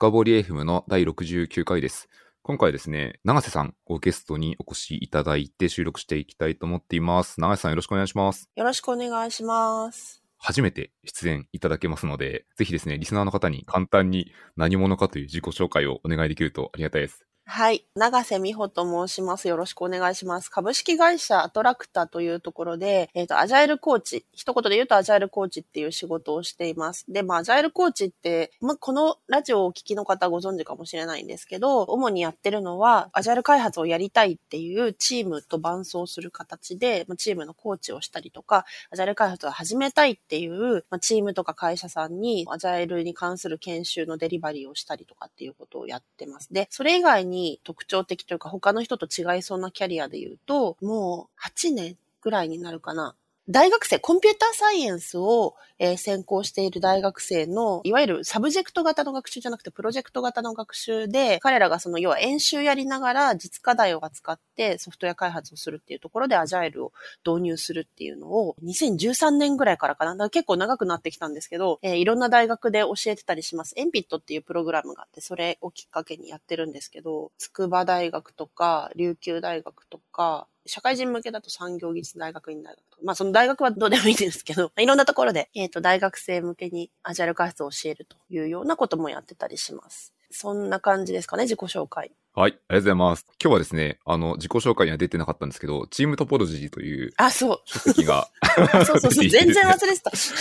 深掘り FM の第69回です。今回ですね、長瀬さんをゲストにお越しいただいて収録していきたいと思っています。長瀬さんよろしくお願いします。よろしくお願いします。初めて出演いただけますので、ぜひですね、リスナーの方に簡単に何者かという自己紹介をお願いできるとありがたいです。はい。長瀬美穂と申します。よろしくお願いします。株式会社アトラクタというところで、えっ、と、アジャイルコーチ、一言で言うとアジャイルコーチっていう仕事をしています。で、まあ、アジャイルコーチって、まあ、このラジオをお聞きの方ご存知かもしれないんですけど、主にやってるのは、アジャイル開発をやりたいっていうチームと伴走する形で、まあチームのコーチをしたりとか、アジャイル開発を始めたいっていう、まあ、チームとか会社さんに、アジャイルに関する研修のデリバリーをしたりとかっていうことをやってます。で、それ以外にに特徴的というか、他の人と違いそうなキャリアで言うと、もう8年ぐらいになるかな。大学生、コンピューターサイエンスを、えー専攻している大学生の、いわゆるサブジェクト型の学習じゃなくて、プロジェクト型の学習で、彼らがその、要は演習やりながら実課題を扱ってソフトウェア開発をするっていうところで、アジャイルを導入するっていうのを、2013年ぐらいからかな。結構長くなってきたんですけど、えーいろんな大学で教えてたりします。エンピットっていうプログラムがあって、それをきっかけにやってるんですけど、筑波大学とか、琉球大学とか、社会人向けだと産業技術大学院大学とか、まあその大学はどうでもいいんですけど、いろんなところで、えっ、と、大学生向けにアジャル開発を教えるというようなこともやってたりします。そんな感じですかね、自己紹介。はい、ありがとうございます。今日はですね、あの、自己紹介には出てなかったんですけど、チームトポロジーというあ、そう。書籍が そうそうそう。全然忘れてた。す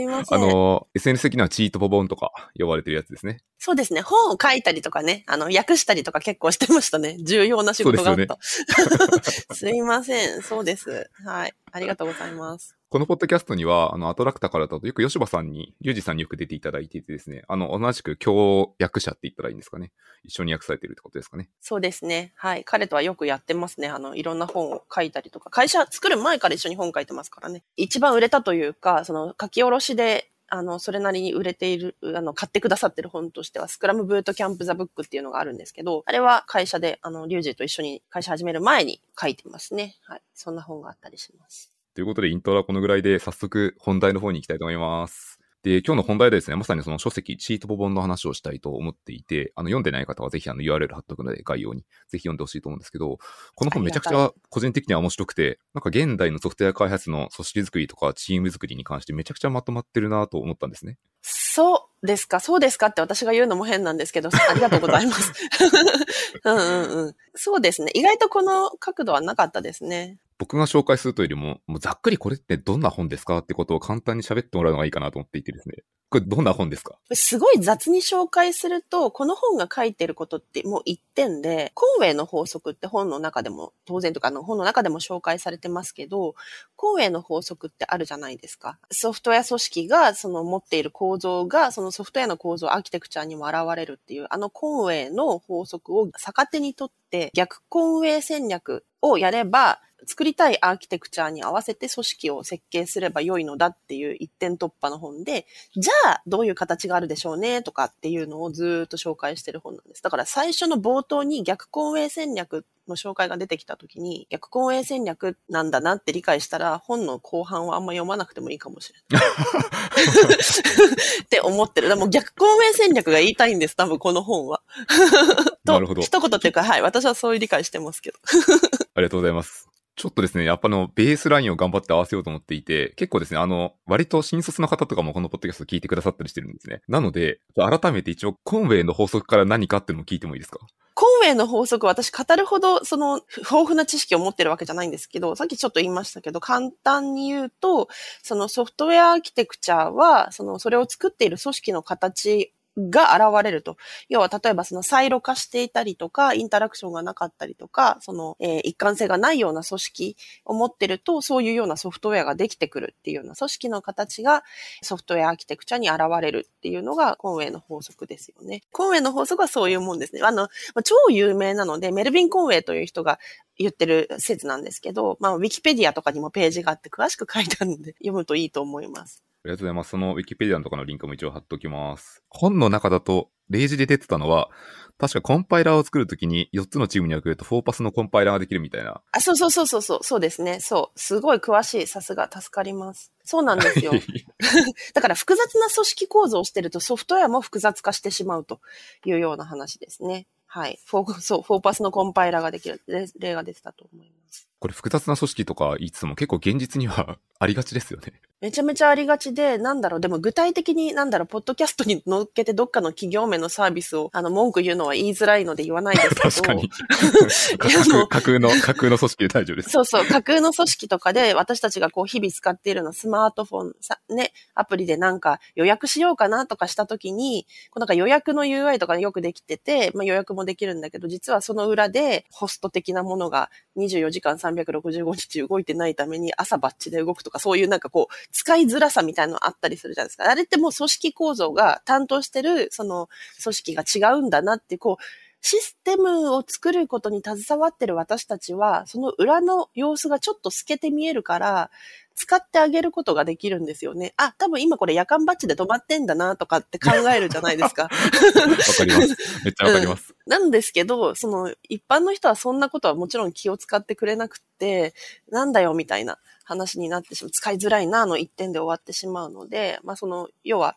いません。あの、SNS 的にはチートポボンとか呼ばれてるやつですね。そうですね。本を書いたりとかね、あの、訳したりとか結構してましたね。重要な仕事があった。すいません。そうです。はい。ありがとうございます。このポッドキャストには、あの、アトラクタからだとよく吉羽さんに、リュウジさんによく出ていただいていてですね、あの、同じく共訳者って言ったらいいんですかね。一緒に訳されてるってことですかね。そうですね。はい。彼とはよくやってますね。あの、いろんな本を書いたりとか。会社作る前から一緒に本書いてますからね。一番売れたというか、その、書き下ろしで、あの、それなりに売れている、あの、買ってくださってる本としては、スクラムブートキャンプザブックっていうのがあるんですけど、あれは会社で、あの、リュウジと一緒に会社始める前に書いてますね。はい。そんな本があったりします。ということで、イントロはこのぐらいで、早速本題の方に行きたいと思います。で、今日の本題でですね、まさにその書籍、チートポ本の話をしたいと思っていて、あの、読んでない方はぜひあの URL 貼っとくので、概要に、ぜひ読んでほしいと思うんですけど、この本めちゃくちゃ個人的には面白くて、なんか現代のソフトウェア開発の組織づくりとかチーム作りに関してめちゃくちゃまとまってるなと思ったんですね。そうですか、そうですかって私が言うのも変なんですけど、ありがとうございます。うんうんうん。そうですね。意外とこの角度はなかったですね。僕が紹介するというよりも、もうざっくりこれってどんな本ですかってことを簡単に喋ってもらうのがいいかなと思っていてですね。これどんな本ですか？すごい雑に紹介すると、この本が書いてることってもう一点で、コンウェイの法則って本の中でも、当然とかあの本の中でも紹介されてますけど、コンウェイの法則ってあるじゃないですか。ソフトウェア組織がその持っている構造が、そのソフトウェアの構造、アーキテクチャにも現れるっていう、あのコンウェイの法則を逆手にとって、逆婚営戦略をやれば、作りたいアーキテクチャに合わせて組織を設計すれば良いのだっていう一点突破の本で、じゃあどういう形があるでしょうねとかっていうのをずっと紹介してる本なんです。だから最初の冒頭に逆コンウェイ戦略の紹介が出てきた時に逆コンウェイ戦略なんだなって理解したら本の後半はあんま読まなくてもいいかもしれない。って思ってる。でも逆コンウェイ戦略が言いたいんです、多分この本は。と なるほど。一言っていうか、はい、私はそういう理解してますけど。ありがとうございます。ちょっとですね、やっぱあの、ベースラインを頑張って合わせようと思っていて、結構ですね、あの、割と新卒の方とかもこのポッドキャスト聞いてくださったりしてるんですね。なので、改めて一応、コンウェイの法則から何かっていうのも聞いてもいいですか？コンウェイの法則、私語るほど、その、豊富な知識を持ってるわけじゃないんですけど、さっきちょっと言いましたけど、簡単に言うと、そのソフトウェアアーキテクチャは、その、それを作っている組織の形が現れると。要は、例えばそのサイロ化していたりとか、インタラクションがなかったりとか、その、えー一貫性がないような組織を持ってると、そういうようなソフトウェアができてくるっていうような組織の形がソフトウェアアーキテクチャに現れるっていうのがコンウェイの法則ですよね。コンウェイの法則はそういうもんですね。あの、超有名なので、メルビン・コンウェイという人が言ってる説なんですけど、まあ、ウィキペディアとかにもページがあって詳しく書いてあるので、読むといいと思います。ありがとうございます。そのウィキペディアのとかのリンクも一応貼っておきます。本の中だと、例示で出てたのは、確かコンパイラーを作るときに4つのチームに分けると4パスのコンパイラーができるみたいな。あ、そうそうそうそうそう、そうですね。そう。すごい詳しい。さすが、助かります。そうなんですよ。だから複雑な組織構造をしてるとソフトウェアも複雑化してしまうというような話ですね。はい。 four、そう、 four パスのコンパイラーができる例が出てたと思います。これ複雑な組織とか言いつつも結構現実には ありがちですよね。めちゃめちゃありがちで、なんだろう、でも具体的になんだろう、ポッドキャストに乗っけてどっかの企業名のサービスを、あの、文句言うのは言いづらいので言わないですけど。確かに。架空の、架空の組織で大丈夫です。そうそう、架空の組織とかで私たちがこう日々使っているのスマートフォンさ、ね、アプリでなんか予約しようかなとかしたときに、こうなんか予約の UI とかよくできてて、まあ予約もできるんだけど、実はその裏でホスト的なものが24時間365日動いてないために朝バッチで動くとか、そういうなんかこう、使いづらさみたいなのあったりするじゃないですか。あれってもう組織構造が担当してる、その組織が違うんだなって、こう、システムを作ることに携わってる私たちは、その裏の様子がちょっと透けて見えるから、使ってあげることができるんですよね。あ、多分今これ夜間バッジで止まってんだなとかって考えるじゃないですか。わかります。めっちゃわかります、うん、なんですけど、その一般の人はそんなことはもちろん気を使ってくれなくて、なんだよみたいな話になってしまう。使いづらいなの一点で終わってしまうので、まあその、要は、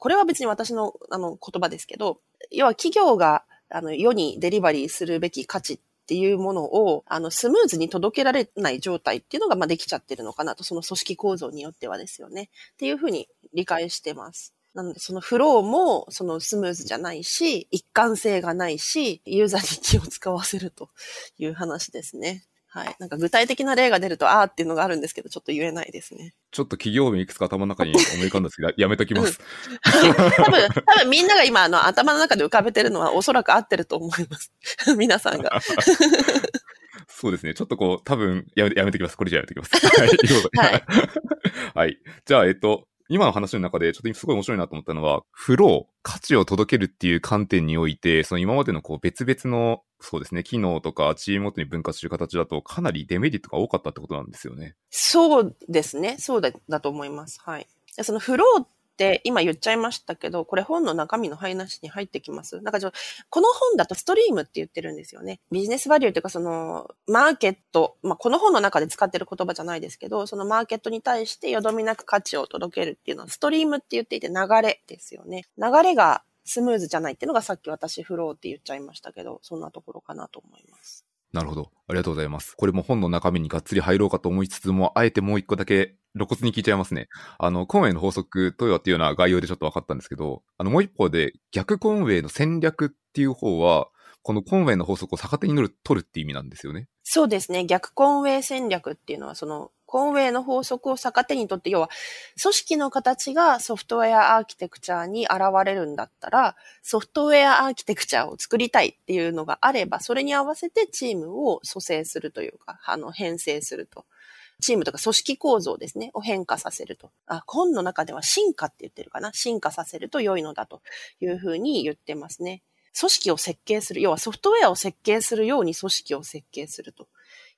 これは別に私のあの言葉ですけど、要は企業があの世にデリバリーするべき価値っていうものを、あの、スムーズに届けられない状態っていうのが、まあ、できちゃってるのかなと、その組織構造によってはですよね。っていうふうに理解してます。なので、そのフローも、そのスムーズじゃないし、一貫性がないし、ユーザーに気を使わせるという話ですね。はい。なんか具体的な例が出ると、あーっていうのがあるんですけど、ちょっと言えないですね。ちょっと企業名いくつか頭の中に思い浮かんだんですけど、やめときます。多分、多分みんなが今、あの、頭の中で浮かべてるのはおそらく合ってると思います。皆さんが。そうですね。ちょっとこう、多分、やめ、やめときます。これじゃやめときます。はい。はい。はい。じゃあ、えっと、今の話の中でちょっとすごい面白いなと思ったのは、フロー、価値を届けるっていう観点において、その今までのこう別々の、そうですね、機能とかチームごとに分割する形だとかなりデメリットが多かったってことなんですよね。そうですね。そうだだと思います。はい。そのフローっ今言っちゃいましたけど、これ本の中身の話に入ってきます。なんかちょこの本だとストリームって言ってるんですよね。ビジネスバリューというかそのマーケット、まあ、この本の中で使ってる言葉じゃないですけど、そのマーケットに対してよどみなく価値を届けるっていうのはストリームって言っていて流れですよね。流れがスムーズじゃないっていうのがさっき私フローって言っちゃいましたけど、そんなところかなと思います。なるほど。ありがとうございます。これも本の中身にがっつり入ろうかと思いつつも、あえてもう一個だけ露骨に聞いちゃいますね。あの、コンウェイの法則とはっていうような概要でちょっと分かったんですけど、あの、もう一方で逆コンウェイの戦略っていう方は、このコンウェイの法則を逆手に乗る、取るって意味なんですよね。そうですね。逆コンウェイ戦略っていうのは、その、コンウェイの法則を逆手にとって、要は、組織の形がソフトウェアアーキテクチャに現れるんだったら、ソフトウェアアーキテクチャを作りたいっていうのがあれば、それに合わせてチームを蘇生するというか、あの、編成すると。チームとか組織構造ですね、を変化させると。あ、本の中では進化って言ってるかな。進化させると良いのだというふうに言ってますね。組織を設計する、要はソフトウェアを設計するように組織を設計すると。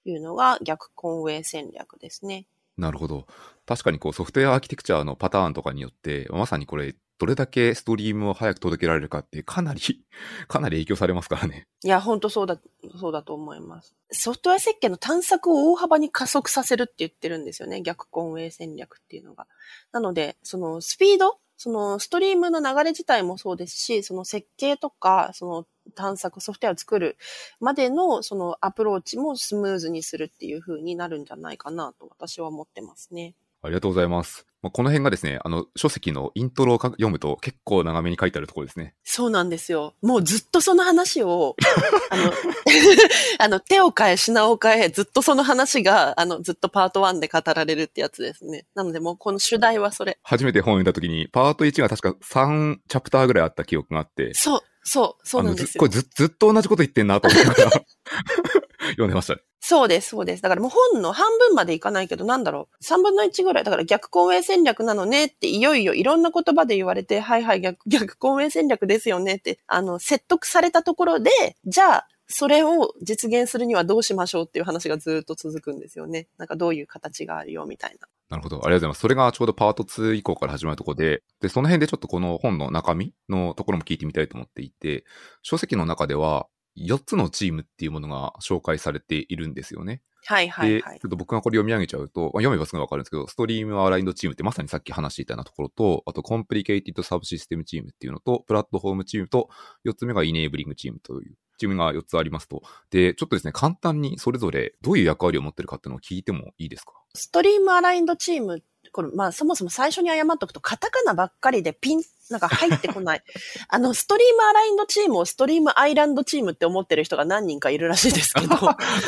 いうのが逆コンウェイ戦略ですね。なるほど。確かにこうソフトウェアアーキテクチャのパターンとかによって、まさにこれ、どれだけストリームを早く届けられるかってかなり かなり影響されますからね。いや、ほんとそうだ、そうだと思います。ソフトウェア設計の探索を大幅に加速させるって言ってるんですよね。逆コンウェイ戦略っていうのが。なので、そのスピードそのストリームの流れ自体もそうですし、その設計とか、その探索、ソフトウェアを作るまでのそのアプローチもスムーズにするっていう風になるんじゃないかなと私は思ってますね。ありがとうございます。まあ、この辺がですね、あの、書籍のイントロを読むと結構長めに書いてあるところですね。そうなんですよ。もうずっとその話を、あの、あの、手を変え、品を変え、ずっとその話が、あの、ずっとパート1で語られるってやつですね。なのでもうこの主題はそれ。初めて本を読んだ時に、パート1が確か3チャプターぐらいあった記憶があって。そう、そう、そうなんですよ。これずずっと同じこと言ってんなと思って 読んでましたね。そうです、そうです。だからもう本の半分までいかないけど、なんだろう。三分の一ぐらい。だから逆公営戦略なのねっていよいよいろんな言葉で言われて、はいはい逆、逆公営戦略ですよねって、あの、説得されたところで、じゃあ、それを実現するにはどうしましょうっていう話がずっと続くんですよね。なんかどういう形があるよみたいな。なるほど。ありがとうございます。それがちょうどパート2以降から始まるところで、で、その辺でちょっとこの本の中身のところも聞いてみたいと思っていて、書籍の中では4つのチームっていうものが紹介されているんですよね。はいはいはいで、ちょっと僕がこれ読み上げちゃうと、まあ、読めばすぐわかるんですけど、ストリームアラインドチームってまさにさっき話していたようなところと、あとコンプリケイティッドサブシステムチームっていうのと、プラットフォームチームと、4つ目がイネーブリングチームというチームが4つありますと。で、ちょっとですね、簡単にそれぞれどういう役割を持ってるかっていうのを聞いてもいいですか？ストリームアラインドチーム、これ、まあそもそも最初に謝っとくと、カタカナばっかりでピン、なんか入ってこない。あの、ストリームアラインドチームをストリームアイランドチームって思ってる人が何人かいるらしいですけど。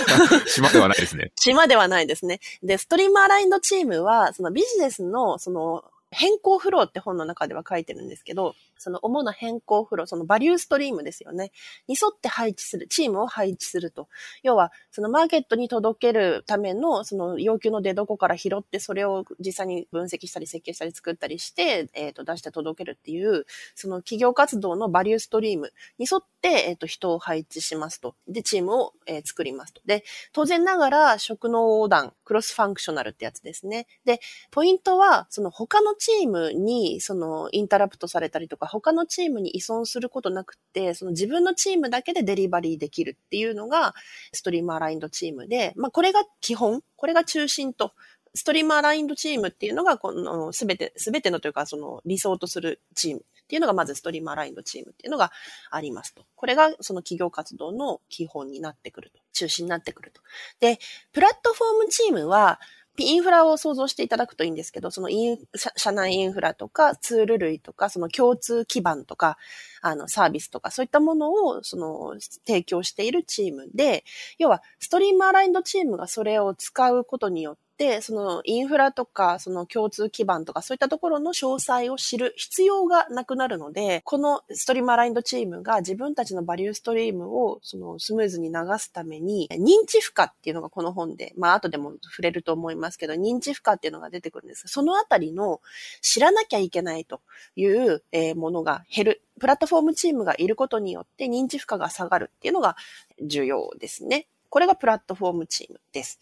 島ではないですね。島ではないですね。で、ストリームアラインドチームは、そのビジネスの、その、変更フローって本の中では書いてるんですけど、その主な変更フロー、そのバリューストリームですよね。に沿って配置する、チームを配置すると。要は、そのマーケットに届けるための、その要求の出どこから拾って、それを実際に分析したり設計したり作ったりして、えっ、と、出して届けるっていう、その企業活動のバリューストリームに沿って、えっ、と、人を配置しますと。で、チームを、えー作りますと。で、当然ながら、職能横断、クロスファンクショナルってやつですね。で、ポイントは、その他のチームに、その、インタラプトされたりとか、他のチームに依存することなくて、その自分のチームだけでデリバリーできるっていうのが、ストリームアラインドチームで、まあ、これが基本、これが中心と、ストリームアラインドチームっていうのが、この、すべて、すべてのというか、その、理想とするチームっていうのが、まずストリームアラインドチームっていうのがありますと。これが、その企業活動の基本になってくると。中心になってくると。で、プラットフォームチームは、インフラを想像していただくといいんですけど、そのイン社社内インフラとかツール類とか、その共通基盤とか、あの、サービスとか、そういったものを、その、提供しているチームで、要は、ストリームアラインドチームがそれを使うことによって、そのインフラとか、その共通基盤とか、そういったところの詳細を知る必要がなくなるので、このストリームアラインドチームが自分たちのバリューストリームを、そのスムーズに流すために、認知負荷っていうのがこの本で、まあ後でも触れると思いますけど、認知負荷っていうのが出てくるんですが。そのあたりの知らなきゃいけないという、ものが減る。プラットフォームチームがいることによって認知負荷が下がるっていうのが重要ですね。これがプラットフォームチームです。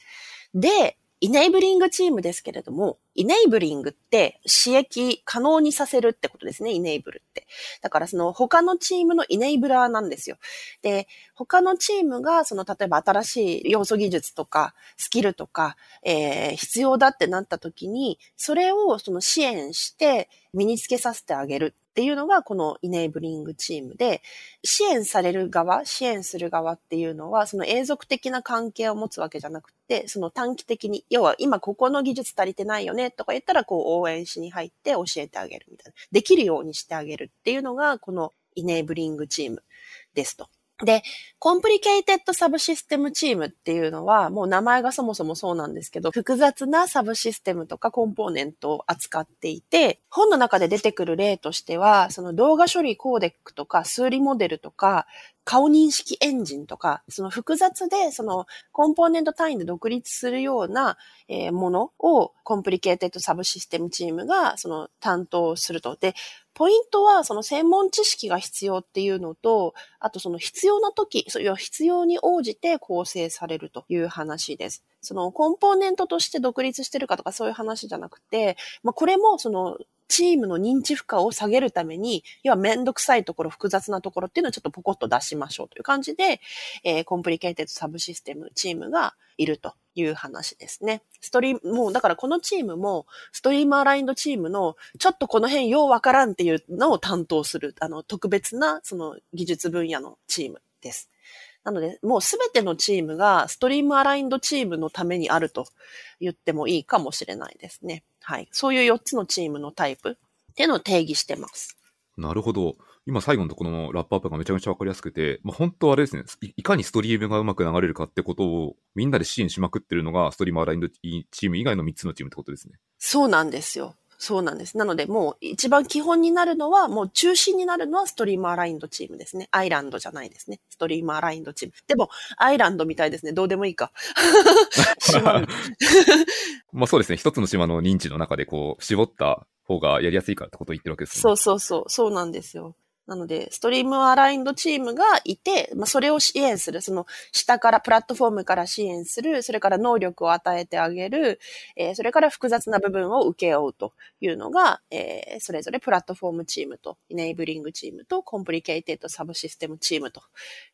で、イネイブリングチームですけれども、イネイブリングって刺激可能にさせるってことですね、イネイブルって。だからその他のチームのイネイブラーなんですよ。で、他のチームがその例えば新しい要素技術とかスキルとか、えー必要だってなった時に、それをその支援して身につけさせてあげるっていうのがこのイネイブリングチームで、支援される側、支援する側っていうのは、その永続的な関係を持つわけじゃなくて、その短期的に、要は今ここの技術足りてないよねとか言ったら、こう応援しに入って教えてあげるみたいな。できるようにしてあげるっていうのが、このイネーブリングチームですと。で、Complicated Subsystem Team っていうのは、もう名前がそもそもそうなんですけど、複雑なサブシステムとかコンポーネントを扱っていて、本の中で出てくる例としては、その動画処理コーデックとか数理モデルとか、顔認識エンジンとか、その複雑で、そのコンポーネント単位で独立するような、ものを Complicated Subsystem Team がその担当すると。で、ポイントはその専門知識が必要っていうのと、あとその必要な時、そういう必要に応じて構成されるという話です。そのコンポーネントとして独立してるかとかそういう話じゃなくて、まあこれもそのチームの認知負荷を下げるために、要はめんどくさいところ、複雑なところっていうのをちょっとポコッと出しましょうという感じで、えー complicated subsystem team がいるという話ですね。ストリーム、もうだからこのチームも、ストリームアラインドチームの、ちょっとこの辺ようわからんっていうのを担当する、あの、特別な、その技術分野のチームです。なので、もうすべてのチームがストリームアラインドチームのためにあると言ってもいいかもしれないですね。はい。そういう4つのチームのタイプっていうのを定義してます。なるほど。今最後のところのラップアップがめちゃめちゃわかりやすくて、まあ、本当あれですねい、いかにストリームがうまく流れるかってことをみんなで支援しまくってるのが、ストリームアラインドチーム以外の3つのチームってことですね。そうなんですよ。そうなんです。なので、もう一番基本になるのは、もう中心になるのはストリームアラインドチームですね。アイランドじゃないですね。ストリームアラインドチーム。でも、アイランドみたいですね。どうでもいいか。まあそうですね、一つの島の認知の中でこう、絞った方がやりやすいからってことを言ってるわけですね。そうそうそう。そうなんですよ。なので、ストリームアラインドチームがいて、まあ、それを支援する、その、下から、プラットフォームから支援する、それから能力を与えてあげる、えー、それから複雑な部分を請け負うというのが、えー、それぞれ platform team と、 enabling team と、 complicated subsystem team と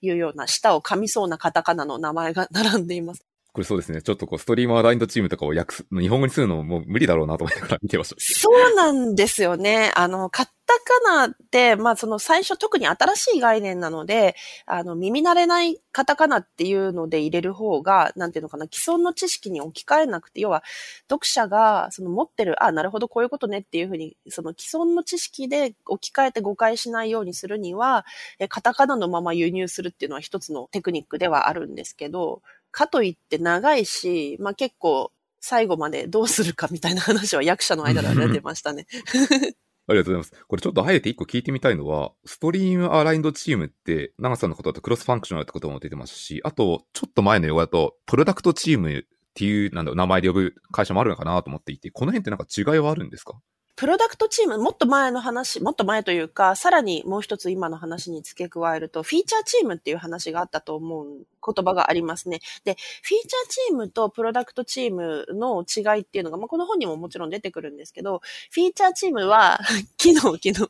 いうような、舌を噛みそうなカタカナの名前が並んでいます。これそうですね。ちょっとこう、 stream-aligned team とかを訳す、日本語にするのもう無理だろうなと思いながら見てました。そうなんですよね。あの、カタカナって、まあその最初特に新しい概念なので、あの、耳慣れないカタカナっていうので入れる方が、なんていうのかな、既存の知識に置き換えなくて、要は、読者がその持ってる、あ、なるほど、こういうことねっていうふうに、その既存の知識で置き換えて誤解しないようにするには、カタカナのまま輸入するっていうのは一つのテクニックではあるんですけど、かといって長いし、まあ結構最後までどうするかみたいな話は役者の間では出てましたね。ありがとうございます。これちょっとあえて一個聞いてみたいのは、ストリームアラインドチームって、長さんのことだとクロスファンクショナルってことも出てますし、あと、ちょっと前の用語だと、プロダクトチームっていう、なんだろう、名前で呼ぶ会社もあるのかなと思っていて、この辺ってなんか違いはあるんですか？プロダクトチーム、もっと前の話、もっと前というか、さらにもう一つ今の話に付け加えると、フィーチャーチームっていう話があったと思う言葉がありますね。で、フィーチャーチームとプロダクトチームの違いっていうのが、まあ、この本にももちろん出てくるんですけど、フィーチャーチームは、機能、機能、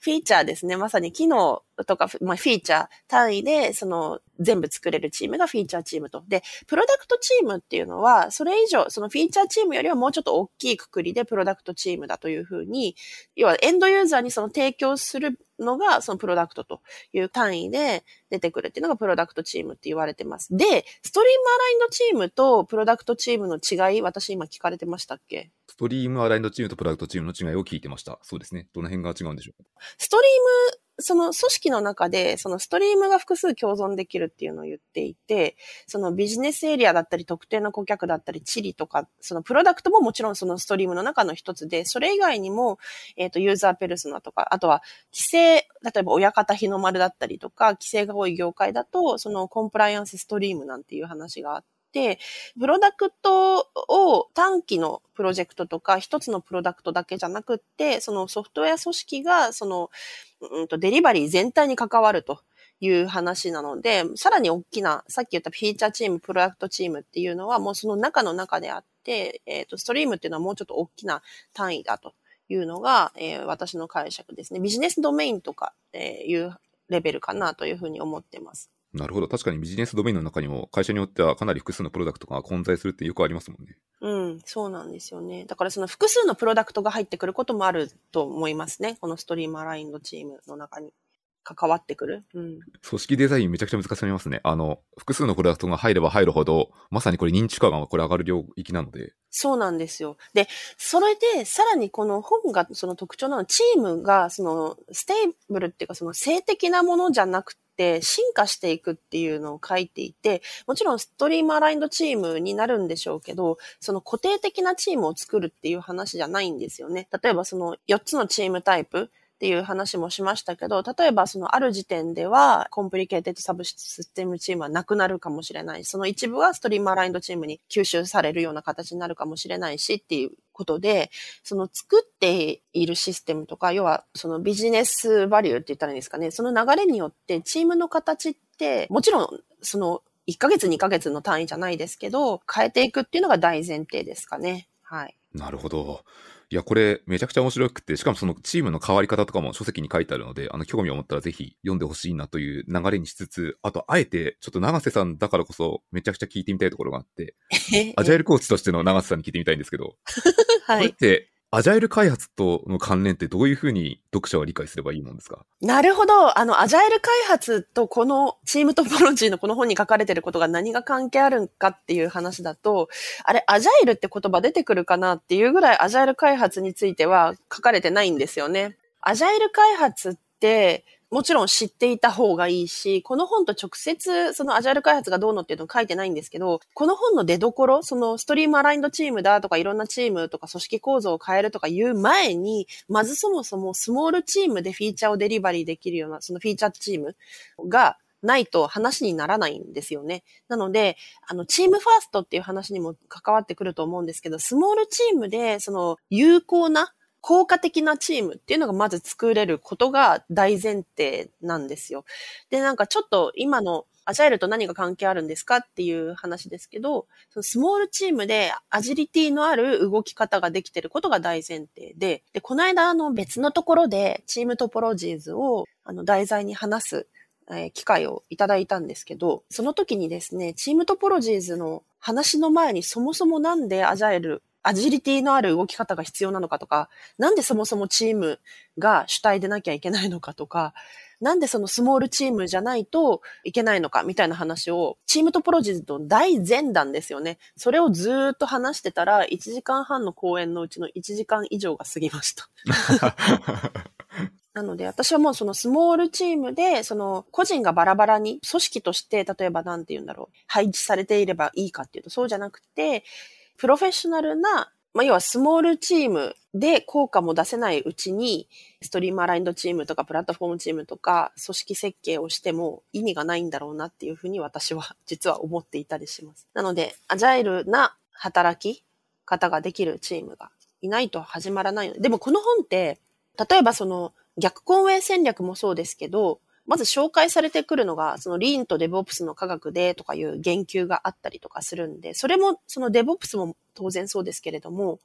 フィーチャーですね。まさに機能とか、まあ、フィーチャー単位で、その、全部作れるチームがフィーチャーチームと。で、プロダクトチームっていうのは、それ以上、そのフィーチャーチームよりはもうちょっと大きいくくりでプロダクトチームだというふうに、要はエンドユーザーにその提供するのが、そのプロダクトという単位で出てくるっていうのがプロダクトチームって言われてます。で、ストリームアラインドチームとプロダクトチームの違い、私今聞かれてましたっけ？ストリームアラインドチームとプロダクトチームの違いを聞いてました。そうですね。どの辺が違うんでしょうストリームその組織の中で、そのストリームが複数共存できるっていうのを言っていて、そのビジネスエリアだったり、特定の顧客だったり、地理とか、そのプロダクトももちろんそのストリームの中の一つで、それ以外にも、えっ、ー、と、ユーザーペルソナとか、あとは、規制、例えば親方日の丸だったりとか、規制が多い業界だと、そのコンプライアンスストリームなんていう話があって、プロダクトを短期のプロジェクトとか、一つのプロダクトだけじゃなくって、そのソフトウェア組織が、その、うんと、デリバリー全体に関わると。いう話なので、さらに大きな、さっき言ったフィーチャーチーム、プロダクトチームっていうのは、もうその中の中であって、えっ、ー、と、ストリームっていうのはもうちょっと大きな単位だというのが、えー、私の解釈ですね。ビジネスドメインとか、えー、いうレベルかなというふうに思ってます。なるほど。確かにビジネスドメインの中にも会社によってはかなり複数のプロダクトが混在するってよくありますもんね。うん、そうなんですよね。だからその複数のプロダクトが入ってくることもあると思いますね。このストリームアラインドチームの中に。関わってくる。うん。組織デザインめちゃくちゃ難しくなりますね。あの、複数のプロダクトが入れば入るほど、まさにこれ認知化がこれ上がる領域なので。そうなんですよ。で、それで、さらにこの本がその特徴なのチームが、その、 stable っていうか、その静的なものじゃなくて、進化していくっていうのを書いていて、もちろん stream-aligned team になるんでしょうけど、その固定的なチームを作るっていう話じゃないんですよね。例えばその4つのチームタイプ、っていう話もしましたけど、例えばそのある時点では、 complicated subsystem team はなくなるかもしれない、その一部は stream-aligned team に吸収されるような形になるかもしれないしっていうことで、その作っているシステムとか、要はそのビジネスバリューって言ったらいいんですかね、その流れによってチームの形って、もちろんその1ヶ月2ヶ月の単位じゃないですけど、変えていくっていうのが大前提ですかね。はい。なるほど。いや、これめちゃくちゃ面白くて、しかもそのチームの変わり方とかも書籍に書いてあるので、あの、興味を持ったらぜひ読んでほしいなという流れにしつつ、あと、あえて、ちょっと長瀬さんだからこそ、めちゃくちゃ聞いてみたいところがあって、アジャイルコーチとしての長瀬さんに聞いてみたいんですけど、はい。これって、アジャイル開発との関連ってどういうふうに読者は理解すればいいもんですか？なるほど。あの、アジャイル開発とこのチームトポロジーのこの本に書かれてることが何が関係あるんかっていう話だと、あれ、アジャイルって言葉出てくるかなっていうぐらいアジャイル開発については書かれてないんですよね。アジャイル開発って、もちろん知っていた方がいいし、この本と直接そのアジャイル開発がどうのっていうのを書いてないんですけど、この本の出所、そのストリームアラインドチームだとかいろんなチームとか組織構造を変えるとかいう前に、まずそもそもスモールチームでフィーチャーをデリバリーできるような、そのフィーチャーチームがないと話にならないんですよね。なので、あの、チームファーストっていう話にも関わってくると思うんですけど、スモールチームで、その、有効な効果的なチームっていうのがまず作れることが大前提なんですよ。で、なんかちょっと今のアジャイルと何が関係あるんですかっていう話ですけど、そのスモールチームでアジリティのある動き方ができてることが大前提で、で、この間あの別のところでチームトポロジーズをあの題材に話す、え機会をいただいたんですけど、その時にですね、チームトポロジーズの話の前にそもそもなんでアジャイルアジリティのある動き方が必要なのかとか、なんでそもそもチームが主体でなきゃいけないのかとか、なんでそのスモールチームじゃないといけないのかみたいな話を、チームトポロジーズと大前段ですよね。それをずっと話してたら、1時間半の講演のうちの1時間以上が過ぎました。なので、私はもうそのスモールチームで、その個人がバラバラに組織として、例えばなんて言うんだろう、配置されていればいいかっていうと、そうじゃなくて、プロフェッショナルなまあ、要はスモールチームで効果も出せないうちに、ストリームアラインドチームとかプラットフォームチームとか組織設計をしても意味がないんだろうなっていうふうに私は 実は思っていたりします。なので、アジャイルな働き方ができるチームがいないと始まらないで、もこの本って、例えばその逆公営戦略もそうですけど、まず紹介されてくるのが、そのリーンとデブオプスの科学でとかいう言及があったりとかするんで、それも、そのデブオプスも当然そうですけれども、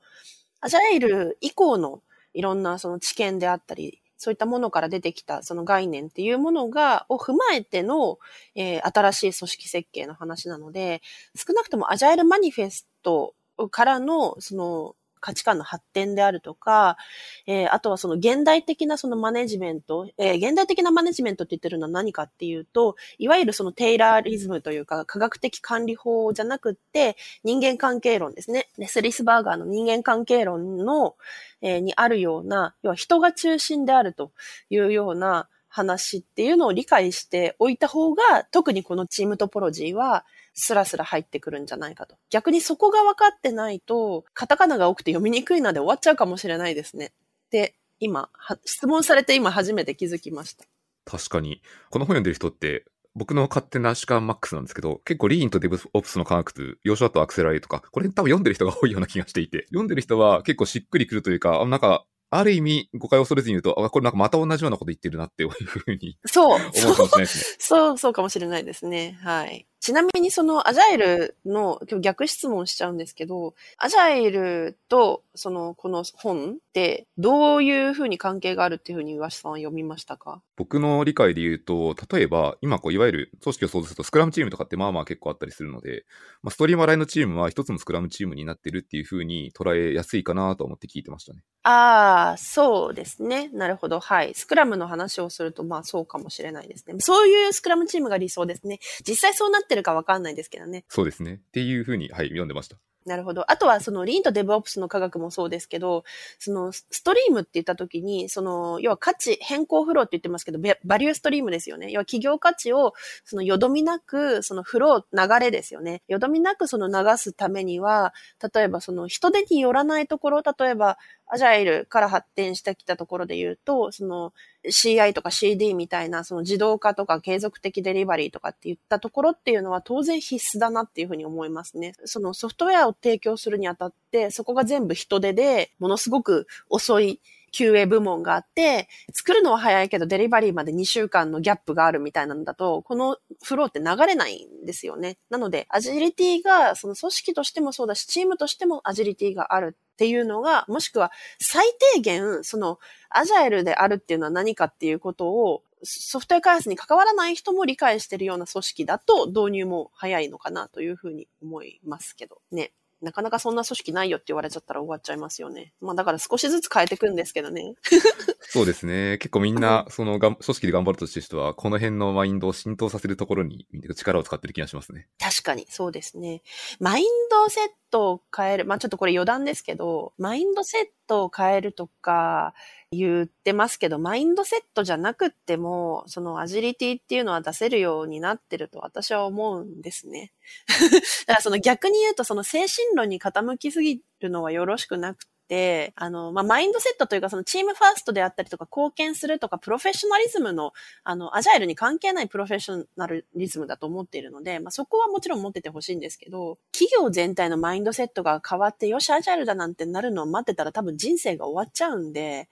アジャイル以降のいろんなその知見であったり、そういったものから出てきたその概念っていうものが、を踏まえての、えー、新しい組織設計の話なので、少なくともアジャイルマニフェストからの、その、価値観の発展であるとか、えー、あとはその現代的なそのマネジメント、えー、現代的なマネジメントって言ってるのは何かっていうと、いわゆるそのテイラーリズムというか科学的管理法じゃなくって人間関係論ですね。レスリスバーガーの人間関係論の、えー、にあるような、要は人が中心であるというような話っていうのを理解しておいた方が、特にこのチームトポロジーはスラスラ入ってくるんじゃないかと。逆にそこが分かってないと、カタカナが多くて読みにくいので終わっちゃうかもしれないですね。で、今、質問されて今初めて気づきました。確かに。この本読んでる人って、僕の勝手な主観マックスなんですけど、結構リーンとデブオプスの科学と、要所だとアクセラレとか、これ多分読んでる人が多いような気がしていて、読んでる人は結構しっくりくるというか、なんかある意味、誤解を恐れずに言うと、あ、これなんかまた同じようなこと言ってるなっていうふうに。そう。思うかもしれないですね。そう、そうかもしれないですね。はい。ちなみにそのアジャイルの、今日逆質問しちゃうんですけど、アジャイルとそのこの本ってどういうふうに関係があるっていうふうに岩下さんは読みましたか？僕の理解で言うと、例えば今こういわゆる組織を想像するとスクラムチームとかってまあまあ結構あったりするので、まあ、ストリームアライのチームは一つのスクラムチームになってるっていうふうに捉えやすいかなと思って聞いてましたね。ああ、そうですね。なるほど。はい。スクラムの話をするとまあそうかもしれないですね。そういうスクラムチームが理想ですね。実際そうなってるかわかんないですけどね。そうですね。っていうふうに、はい、読んでました。なるほど。あとは、その、リーンとデブオプスの科学もそうですけど、その、ストリームって言ったときに、その、要は価値、変更フローって言ってますけど、バリューストリームですよね。要は企業価値を、その、よどみなく、その、フロー、流れですよね。よどみなく、その、流すためには、例えば、その、人手によらないところ、例えば、アジャイルから発展してきたところで言うと、その CI とか CD みたいなその自動化とか継続的デリバリーとかって言ったところっていうのは当然必須だなっていうふうに思いますね。そのソフトウェアを提供するにあたって、そこが全部人手でものすごく遅い QA 部門があって、作るのは早いけどデリバリーまで2週間のギャップがあるみたいなんだと、このフローって流れないんですよね。なので、アジリティが、その組織としてもそうだし、チームとしてもアジリティがあるっていうのが、もしくは最低限、その、アジャイルであるっていうのは何かっていうことを、ソフトウェア開発に関わらない人も理解してるような組織だと導入も早いのかなというふうに思いますけどね。なかなかそんな組織ないよって言われちゃったら終わっちゃいますよね。まあだから少しずつ変えていくんですけどね。そうですね。結構みんな、そのが、組織で頑張るとして人は、この辺のマインドを浸透させるところに力を使ってる気がしますね。確かに、そうですね。マインドセットを変える。まあちょっとこれ余談ですけど、マインドセットを変えるとか、言ってますけど、マインドセットじゃなくっても、そのアジリティっていうのは出せるようになってると私は思うんですね。だからその逆に言うと、その精神論に傾きすぎるのはよろしくなくてて、あの、まあ、マインドセットというか、そのチームファーストであったりとか、貢献するとか、プロフェッショナリズムの、あの、アジャイルに関係ないプロフェッショナリズムだと思っているので、まあ、そこはもちろん持っててほしいんですけど、企業全体のマインドセットが変わって、よし、アジャイルだなんてなるのを待ってたら多分人生が終わっちゃうんで、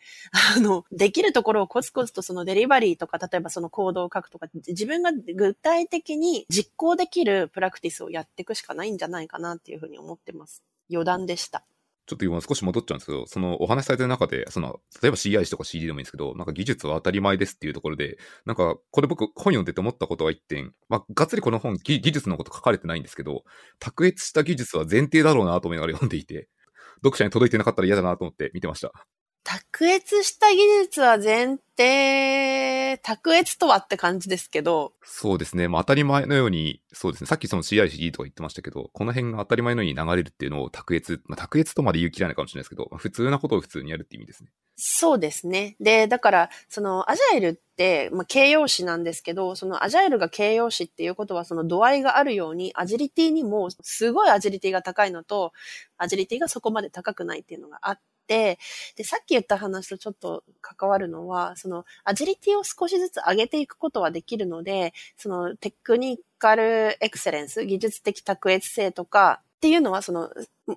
あの、できるところをコツコツとそのデリバリーとか、例えばその行動を書くとか、自分が具体的に実行できるプラクティスをやっていくしかないんじゃないかなっていうふうに思ってます。余談でした。ちょっと今少し戻っちゃうんですけど、そのお話しされてる中で、その、例えば CI とか CD でもいいんですけど、なんか技術は当たり前ですっていうところで、なんかこれ僕本読んでて思ったことは一点、まあ、がっつりこの本技術のこと書かれてないんですけど、卓越した技術は前提だろうなと思いながら読んでいて、読者に届いてなかったら嫌だなと思って見てました。卓越した技術は前提、卓越とはって感じですけど。そうですね。まあ当たり前のように、そうですね。さっきその CICD とか言ってましたけど、この辺が当たり前のように流れるっていうのを卓越、まあ卓越とまで言う切らないかもしれないですけど、まあ、普通なことを普通にやるって意味ですね。そうですね。で、だから、そのアジャイルって、まあ形容詞なんですけど、そのアジャイルが形容詞っていうことは、その度合いがあるように、アジリティにもすごいアジリティが高いのと、アジリティがそこまで高くないっていうのがあって、で、さっき言った話とちょっと関わるのは、そのアジリティを少しずつ上げていくことはできるので、そのテクニカルエクセレンス、技術的卓越性とかっていうのは、その、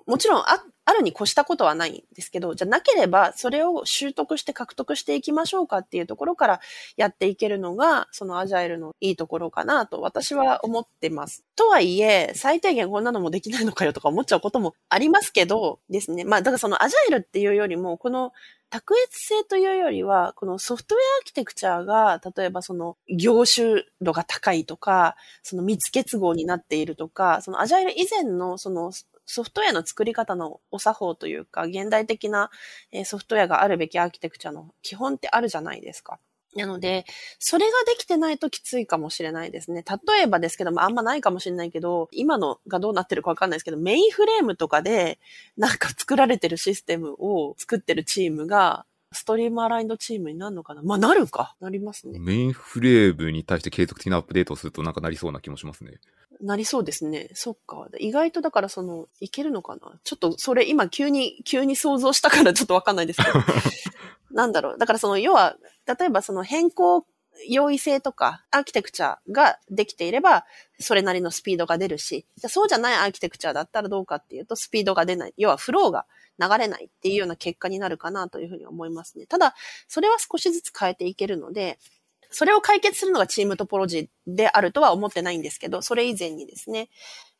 もちろんああるに越したことはないんですけど、じゃなければそれを習得して獲得していきましょうかっていうところからやっていけるのが、そのアジャイルのいいところかなと私は思ってます。とはいえ、最低限こんなのもできないのかよとか思っちゃうこともありますけどですね。まあ、だからそのアジャイルっていうよりも、この卓越性というよりは、このソフトウェアアーキテクチャーが、例えばその業種度が高いとか、その密結合になっているとか、そのアジャイル以前のそのソフトウェアの作り方のお作法というか、現代的なソフトウェアがあるべきアーキテクチャの基本ってあるじゃないですか。なので、それができてないときついかもしれないですね。例えばですけども、あんまないかもしれないけど、今のがどうなってるかわかんないですけど、メインフレームとかで、なんか作られてるシステムを作ってるチームが、ストリームアラインドチームになるのかな？まあ、なるか。なりますね。メインフレームに対して継続的なアップデートをするとなんかなりそうな気もしますね。なりそうですね。そっか。意外とだからその、いけるのかな？ちょっとそれ今急に、急に想像したからちょっとわかんないですけど。なんだろう。だからその、要は、例えばその変更容易性とかアーキテクチャができていれば、それなりのスピードが出るし、じゃそうじゃないアーキテクチャだったらどうかっていうと、スピードが出ない。要はフローが流れないっていうような結果になるかなというふうに思いますね。ただ、それは少しずつ変えていけるので、それを解決するのがチームトポロジーであるとは思ってないんですけど、それ以前にですね、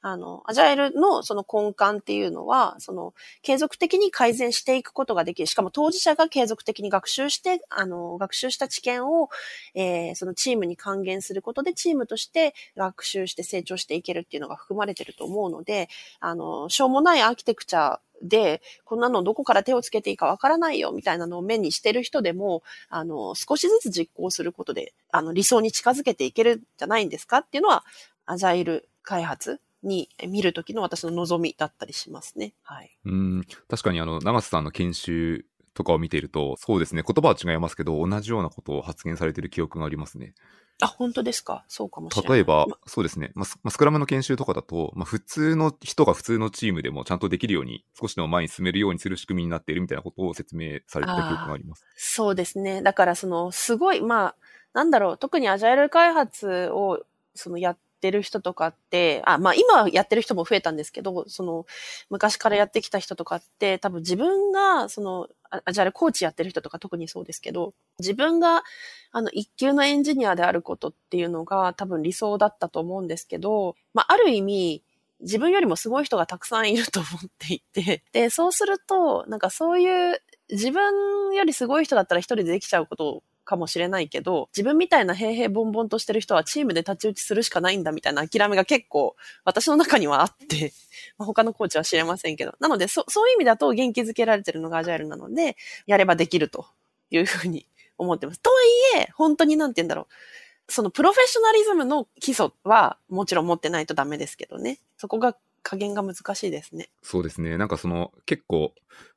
あの、アジャイルのその根幹っていうのは、その、継続的に改善していくことができる。しかも当事者が継続的に学習して、あの、学習した知見を、えー、そのチームに還元することで、チームとして学習して成長していけるっていうのが含まれてると思うので、あの、しょうもないアーキテクチャで、こんなのどこから手をつけていいかわからないよみたいなのを目にしてる人でも、あの、少しずつ実行することで、あの、理想に近づけていけるんじゃないんですかっていうのは、アジャイル開発に見るときの私の望みだったりしますね。はい。うん、確かにあの、長瀬さんの研修とかを見ていると、そうですね、言葉は違いますけど、同じようなことを発言されている記憶がありますね。あ、本当ですか？そうかもしれない。例えば、ま、そうですね、まあ、スクラムの研修とかだと、まあ、普通の人が普通のチームでもちゃんとできるように、少しでも前に進めるようにする仕組みになっているみたいなことを説明されてた記憶があります。そうですね。だからその、すごい、まあ、なんだろう、特にアジャイル開発を、そのやってる人とかって、あ、まあ今やってる人も増えたんですけど、その昔からやってきた人とかって多分自分がその、あ、じゃあコーチやってる人とか特にそうですけど、自分があの一級のエンジニアであることっていうのが多分理想だったと思うんですけど、まあある意味、自分よりもすごい人がたくさんいると思っていて、で、そうすると、なんかそういう自分よりすごい人だったら一人でできちゃうことかもしれないけど、自分みたいな平々ボンボンとしてる人はチームで太刀打ちするしかないんだみたいな諦めが結構私の中にはあって、まあ、他のコーチは知れませんけど。なので、そ、そういう意味だと元気づけられてるのがアジャイルなので、やればできるというふうに思ってます。とはいえ、本当になんて言うんだろう。そのプロフェッショナリズムの基礎はもちろん持ってないとダメですけどね。そこが加減が難しいですね。そうですね。なんかその、結構、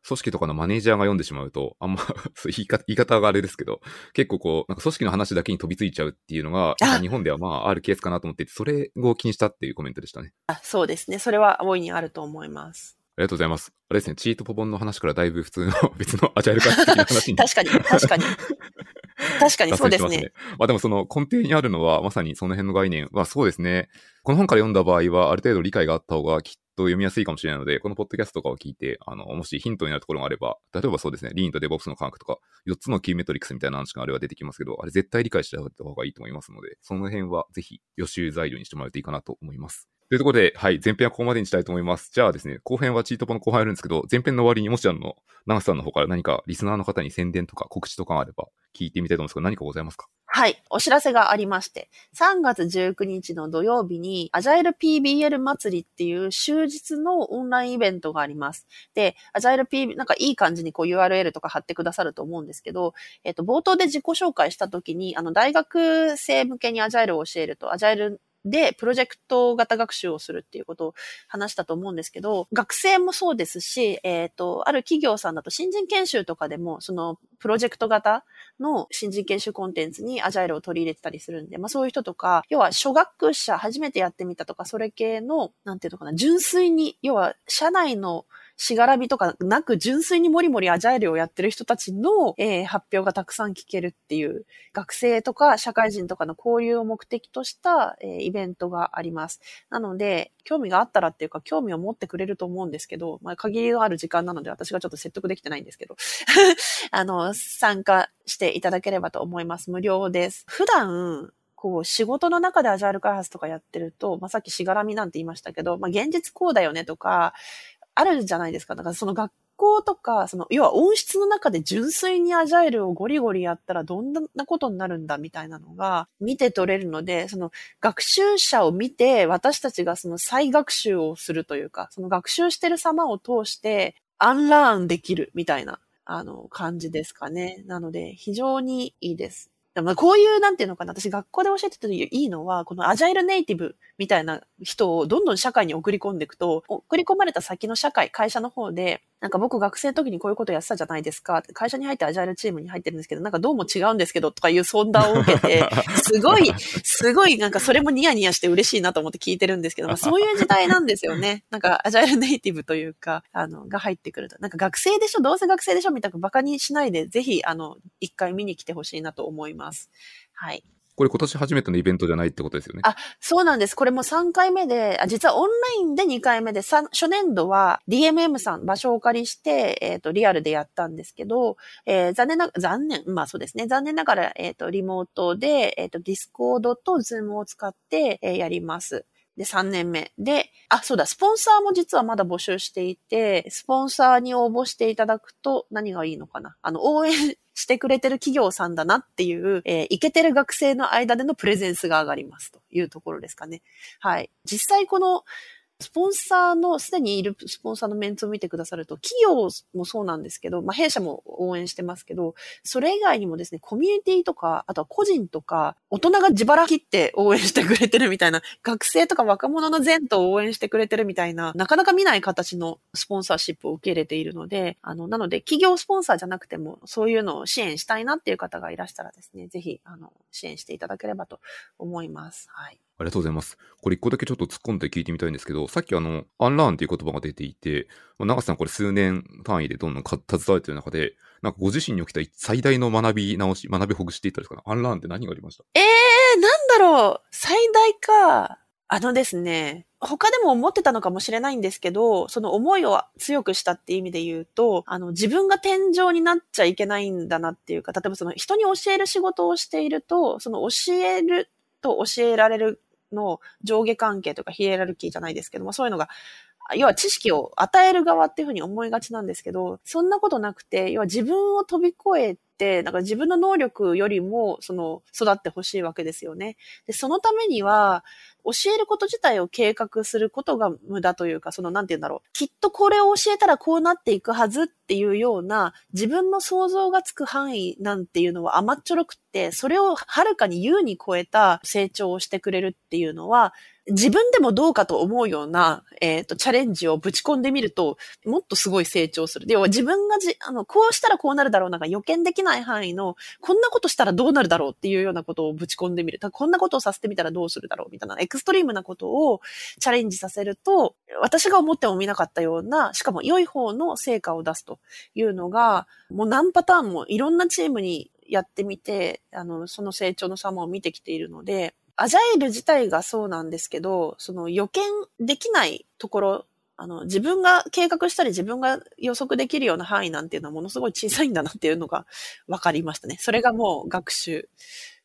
組織とかのマネージャーが読んでしまうと、あんま 言い方、言い方があれですけど、結構こう、なんか組織の話だけに飛びついちゃうっていうのが、日本ではまあ、あるケースかなと思ってそれを気にしたっていうコメントでしたね。あそうですね。それは大いにあると思います。りがとうございます。あれですね、チートポポンの話からだいぶ普通の 別のアジャイル化的な話に確かに、確かに。確かにそうですね。しまあでもその根底にあるのはまさにその辺の概念はそうですね。この本から読んだ場合はある程度理解があった方がきっと読みやすいかもしれないので、このポッドキャストとかを聞いて、あの、もしヒントになるところがあれば、例えばそうですね、リーンとデボプスの科学とか、4つのキーメトリックスみたいな話があれは出てきますけど、あれ絶対理解しておいた方がいいと思いますので、その辺はぜひ予習材料にしてもらうといいかなと思います。というところで、はい、前編はここまでにしたいと思います。じゃあですね、後編はチートポの後半やるんですけど、前編の終わりにもしあの、長瀬さんの方から何かリスナーの方に宣伝とか告知とかがあれば聞いてみたいと思うんですけど、何かございますか？はい。お知らせがありまして、3月19日の土曜日に、アジャイル PBL 祭りっていう終日のオンラインイベントがあります。で、アジャイル PB、なんかいい感じにこう URL とか貼ってくださると思うんですけど、えっと、冒頭で自己紹介した時に、あの、大学生向けにアジャイルを教えると、アジャイルで、プロジェクト型学習をするっていうことを話したと思うんですけど、学生もそうですし、えっ、と、ある企業さんだと新人研修とかでも、その、プロジェクト型の新人研修コンテンツにアジャイルを取り入れてたりするんで、まあそういう人とか、要は初学者初めてやってみたとか、それ系の、なんていうのかな、純粋に、要は社内のしがらみとかなく純粋にもりもりアジャイルをやってる人たちの、えー発表がたくさん聞けるっていう学生とか社会人とかの交流を目的とした、えーイベントがあります。なので、興味があったらっていうか興味を持ってくれると思うんですけど、まあ限りのある時間なので私がちょっと説得できてないんですけど、あの、参加していただければと思います。無料です。普段、こう、仕事の中でアジャイル開発とかやってると、まあ、さっきしがらみなんて言いましたけど、まあ、現実こうだよねとか、あるじゃないですか。だからその学校とか、その、要は音質の中で純粋にアジャイルをゴリゴリやったらどんなことになるんだみたいなのが見て取れるので、その学習者を見て私たちがその再学習をするというか、その学習してる様を通してアンラーンできるみたいな、あの、感じですかね。なので、非常にいいです。でもこういう、なんていうのかな、私学校で教えてていいのは、このアジャイルネイティブみたいな人をどんどん社会に送り込んでいくと、送り込まれた先の社会、会社の方で、なんか僕学生の時にこういうことやってたじゃないですか。会社に入ってアジャイルチームに入ってるんですけど、なんかどうも違うんですけどとかいう相談を受けて、すごい、すごいなんかそれもニヤニヤして嬉しいなと思って聞いてるんですけど、まあ、そういう時代なんですよね。なんかアジャイルネイティブというか、あの、が入ってくると。なんか学生でしょ？どうせ学生でしょ？みたいなバカにしないで、ぜひ、あの、一回見に来てほしいなと思います。はい。これ今年初めてのイベントじゃないってことですよね。あ、そうなんです。これも3回目で、あ実はオンラインで2回目で、さ初年度は DMM さん場所をお借りして、えっ、と、リアルでやったんですけど、えー残念な、残念、まあそうですね。残念ながら、えっ、と、リモートで、えっ、と、Discord と Zoom を使って、えーやります。で、3年目。で、あ、そうだ、スポンサーも実はまだ募集していて、スポンサーに応募していただくと何がいいのかなあの、応援してくれてる企業さんだなっていう、えーイケてる学生の間でのプレゼンスが上がりますというところですかね。はい。実際この、スポンサーの、すでにいるスポンサーのメンツを見てくださると、企業もそうなんですけど、まあ、弊社も応援してますけど、それ以外にもですね、コミュニティとか、あとは個人とか、大人が自腹切って応援してくれてるみたいな、学生とか若者の前途を応援してくれてるみたいな、なかなか見ない形のスポンサーシップを受け入れているので、あの、なので、企業スポンサーじゃなくても、そういうのを支援したいなっていう方がいらしたらですね、ぜひ、あの、支援していただければと思います。はい。ありがとうございます。これ一個だけちょっと突っ込んで聞いてみたいんですけど、さっきあの、アンラーンっていう言葉が出ていて、まあ長瀬さんこれ数年単位でどんどん携われてる中で、なんかご自身に起きた最大の学び直し、学びほぐしていったんですか？ね。アンラーンって何がありました？えー、なんだろう最大か。あのですね、他でも思ってたのかもしれないんですけど、その思いを強くしたって意味で言うと、あの、自分が天井になっちゃいけないんだなっていうか、例えばその人に教える仕事をしていると、その教えると教えられるの上下関係とかヒエラルキーじゃないですけども、そういうのが、要は知識を与える側っていうふうに思いがちなんですけど、そんなことなくて、要は自分を飛び越えて、なんか自分の能力よりも、その、育ってほしいわけですよね。で、そのためには、教えること自体を計画することが無駄というか、その、なんて言うんだろう。きっとこれを教えたらこうなっていくはずっていうような、自分の想像がつく範囲なんていうのは甘っちょろくって、それをはるかに優に超えた成長をしてくれるっていうのは、自分でもどうかと思うような、えっ、と、チャレンジをぶち込んでみると、もっとすごい成長する。要は自分がじ、あの、こうしたらこうなるだろうなんか予見できない範囲の、こんなことしたらどうなるだろうっていうようなことをぶち込んでみる。こんなことをさせてみたらどうするだろうみたいな、エクストリームなことをチャレンジさせると、私が思っても見なかったような、しかも良い方の成果を出すというのが、もう何パターンもいろんなチームにやってみて、あの、その成長の様を見てきているので、アジャイル自体がそうなんですけど、その予見できないところ、あの、自分が計画したり自分が予測できるような範囲なんていうのはものすごい小さいんだなっていうのが分かりましたね。それがもう学習、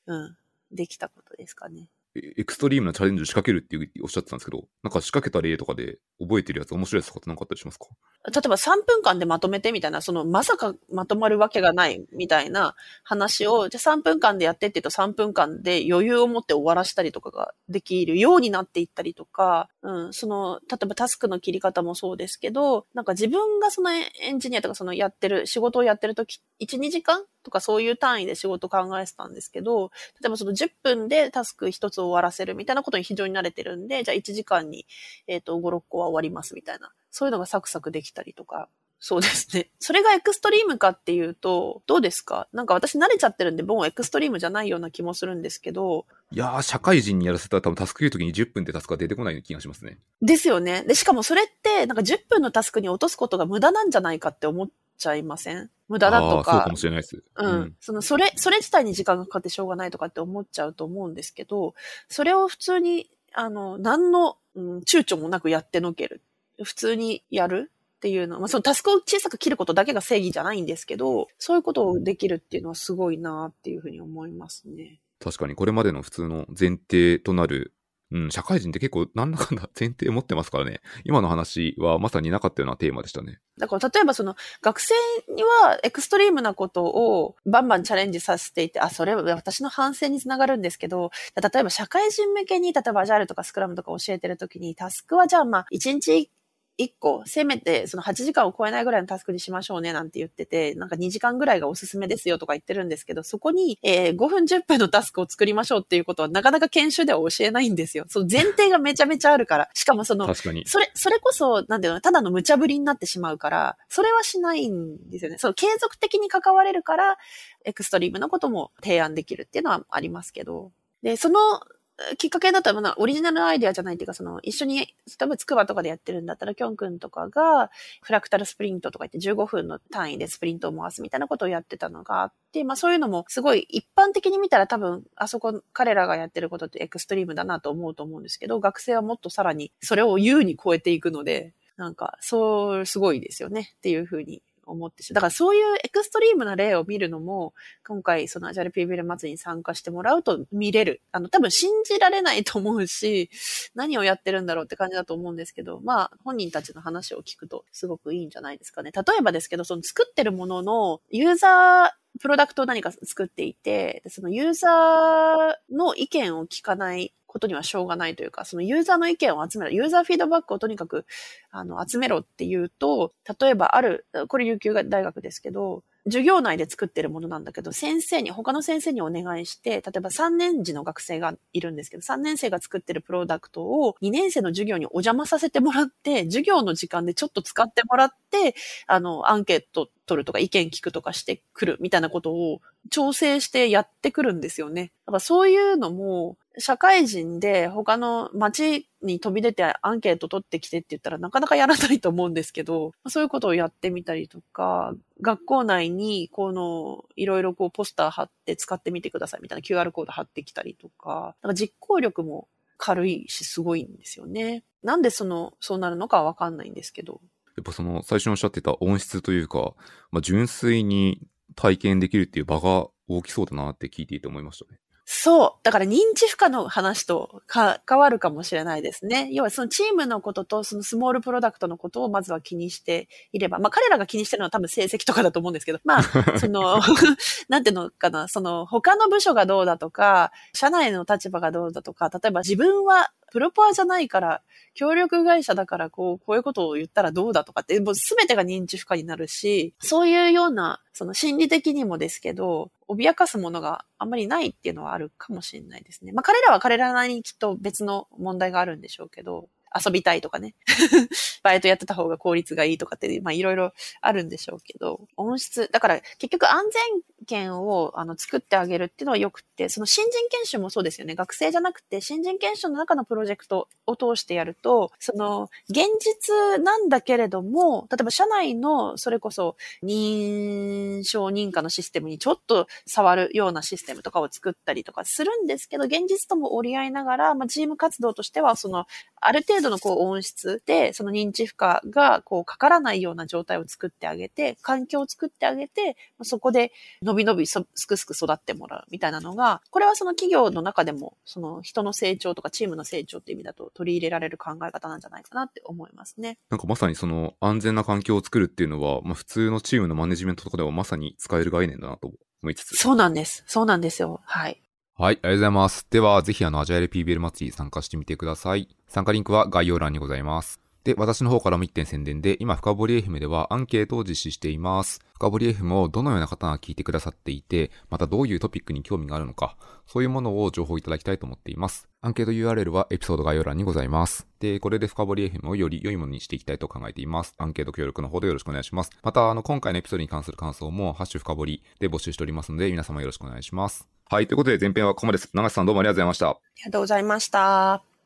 うん、できたことですかね。エクストリームなチャレンジを仕掛けるっておっしゃってたんですけど、なんか仕掛けた例とかで覚えてるやつ面白いやつとかって何かあったりしますか？例えば3分間でまとめてみたいな、そのまさかまとまるわけがないみたいな話を、じゃあ3分間でやってって言うと3分間で余裕を持って終わらしたりとかができるようになっていったりとか、うん、その、例えばタスクの切り方もそうですけど、なんか自分がそのエンジニアとかそのやってる、仕事をやってるとき、1、2時間とかそういう単位で仕事考えてたんですけど、例えばその10分でタスク1つ終わらせるみたいなことに非常に慣れてるんで、じゃあ1時間に、えっ、ー、と、5、6個は終わりますみたいな。そういうのがサクサクできたりとか。そうですね。それがエクストリームかっていうと、どうですか？なんか私慣れちゃってるんで、もうエクストリームじゃないような気もするんですけど。いやー、社会人にやらせたら多分タスク言うときに10分でタスクが出てこない気がしますね。ですよね。で、しかもそれって、なんか10分のタスクに落とすことが無駄なんじゃないかって思っちゃいません？無駄だとか。そうかもしれないです。うん。うん、その、それ、それ自体に時間がかかってしょうがないとかって思っちゃうと思うんですけど、それを普通に、あの、何の、うん、躊躇もなくやってのける。普通にやるっていうのは、まあ、そのタスクを小さく切ることだけが正義じゃないんですけど、そういうことをできるっていうのはすごいなっていうふうに思いますね。確かにこれまでの普通の前提となるうん、社会人って結構なんだかんだ 前提持ってますからね。今の話はまさになかったようなテーマでしたね。だから例えばその学生にはエクストリームなことをバンバンチャレンジさせていて、あ、それは私の反省につながるんですけど、例えば社会人向けに例えばアジャールとかスクラムとか教えてるときにタスクはじゃあまあ1日1個、せめてその8時間を超えないぐらいのタスクにしましょうねなんて言ってて、なんか2時間ぐらいがおすすめですよとか言ってるんですけど、そこに、えー、5分10分のタスクを作りましょうっていうことはなかなか研修では教えないんですよ。その前提がめちゃめちゃあるから。しかもその。それ、それこそ、なんていうの、ただの無茶ぶりになってしまうから、それはしないんですよね。その継続的に関われるから、エクストリームのことも提案できるっていうのはありますけど。で、そのきっかけだったら、オリジナルアイデアじゃないっていうか、その、一緒に、例えばつくばとかでやってるんだったら、きょんくんとかが、フラクタルスプリントとか言って15分の単位でスプリントを回すみたいなことをやってたのがあって、まあそういうのもすごい一般的に見たら多分、あそこ、彼らがやってることってエクストリームだなと思うと思うんですけど、学生はもっとさらにそれを優に超えていくので、なんか、そう、すごいですよねっていうふうに思ってしだからそういうエクストリームな例を見るのも、今回そのアジャル PBL 祭りに参加してもらうと見れる。あの、多分信じられないと思うし、何をやってるんだろうって感じだと思うんですけど、まあ、本人たちの話を聞くとすごくいいんじゃないですかね。例えばですけど、その作ってるもののユーザー、プロダクトを何か作っていて、そのユーザーの意見を聞かないことにはしょうがないというか、そのユーザーの意見を集める、ユーザーフィードバックをとにかく、あの、集めろっていうと、例えばある、これ琉球大学ですけど、授業内で作ってるものなんだけど、先生に、他の先生にお願いして、例えば3年時の学生がいるんですけど、3年生が作ってるプロダクトを2年生の授業にお邪魔させてもらって、授業の時間でちょっと使ってもらって、あの、アンケート取るとか意見聞くとかしてくるみたいなことを調整してやってくるんですよね。だからそういうのも、社会人で他の街に飛び出てアンケート取ってきてって言ったらなかなかやらないと思うんですけど、そういうことをやってみたりとか、学校内にこのいろいろこうポスター貼って使ってみてくださいみたいな QR コード貼ってきたりとか、なんか実行力も軽いしすごいんですよね。なんでその、そうなるのかわかんないんですけど。やっぱその最初におっしゃってた音質というか、まあ、純粋に体験できるっていう場が大きそうだなって聞いていて思いましたね。そう。だから認知負荷の話と関わるかもしれないですね。要はそのチームのこととそのスモールプロダクトのことをまずは気にしていれば、まあ彼らが気にしてるのは多分成績とかだと思うんですけど、まあ、その、なんていうのかな、その他の部署がどうだとか、社内の立場がどうだとか、例えば自分はプロパーじゃないから、協力会社だからこう、こういうことを言ったらどうだとかって、もう全てが認知負荷になるし、そういうような、その心理的にもですけど、脅かすものがあんまりないっていうのはあるかもしれないですね。まあ彼らは彼らなりにきっと別の問題があるんでしょうけど、遊びたいとかね。バイトやってた方が効率がいいとかって、まあいろいろあるんでしょうけど、音質、だから結局安全圏をあの作ってあげるっていうのは良くて、その新人研修もそうですよね。学生じゃなくて新人研修の中のプロジェクトを通してやると、その現実なんだけれども、例えば社内のそれこそ認証認可のシステムにちょっと触るようなシステムとかを作ったりとかするんですけど、現実とも折り合いながら、まあ、チーム活動としては、その、ある程度のこう音質で、その認知負荷がこうかからないような状態を作ってあげて、環境を作ってあげて、そこで伸び伸びすくすく育ってもらうみたいなのが、これはその企業の中でも、その人の成長とかチームの成長っていう意味だと取り入れられる考え方なんじゃないかなって思いますね。なんかまさにその安全な環境を作るっていうのは、まあ普通のチームのマネジメントとかではまさに使える概念だなと思いつつ。そうなんです。そうなんですよ。はい。はい、ありがとうございます。では、ぜひあの、アジャイル PBL 祭り参加してみてください。参加リンクは概要欄にございます。で、私の方からも1点宣伝で、今、深掘り FM ではアンケートを実施しています。深掘り FM をどのような方が聞いてくださっていて、またどういうトピックに興味があるのか、そういうものを情報いただきたいと思っています。アンケート URL はエピソード概要欄にございます。で、これで深掘り FM をより良いものにしていきたいと考えています。アンケート協力の方でよろしくお願いします。また、あの、今回のエピソードに関する感想も、ハッシュ深掘りで募集しておりますので、皆様よろしくお願いします。はい。ということで前編はここまでです。長瀬さんどうもありがとうございました。ありがとうございました。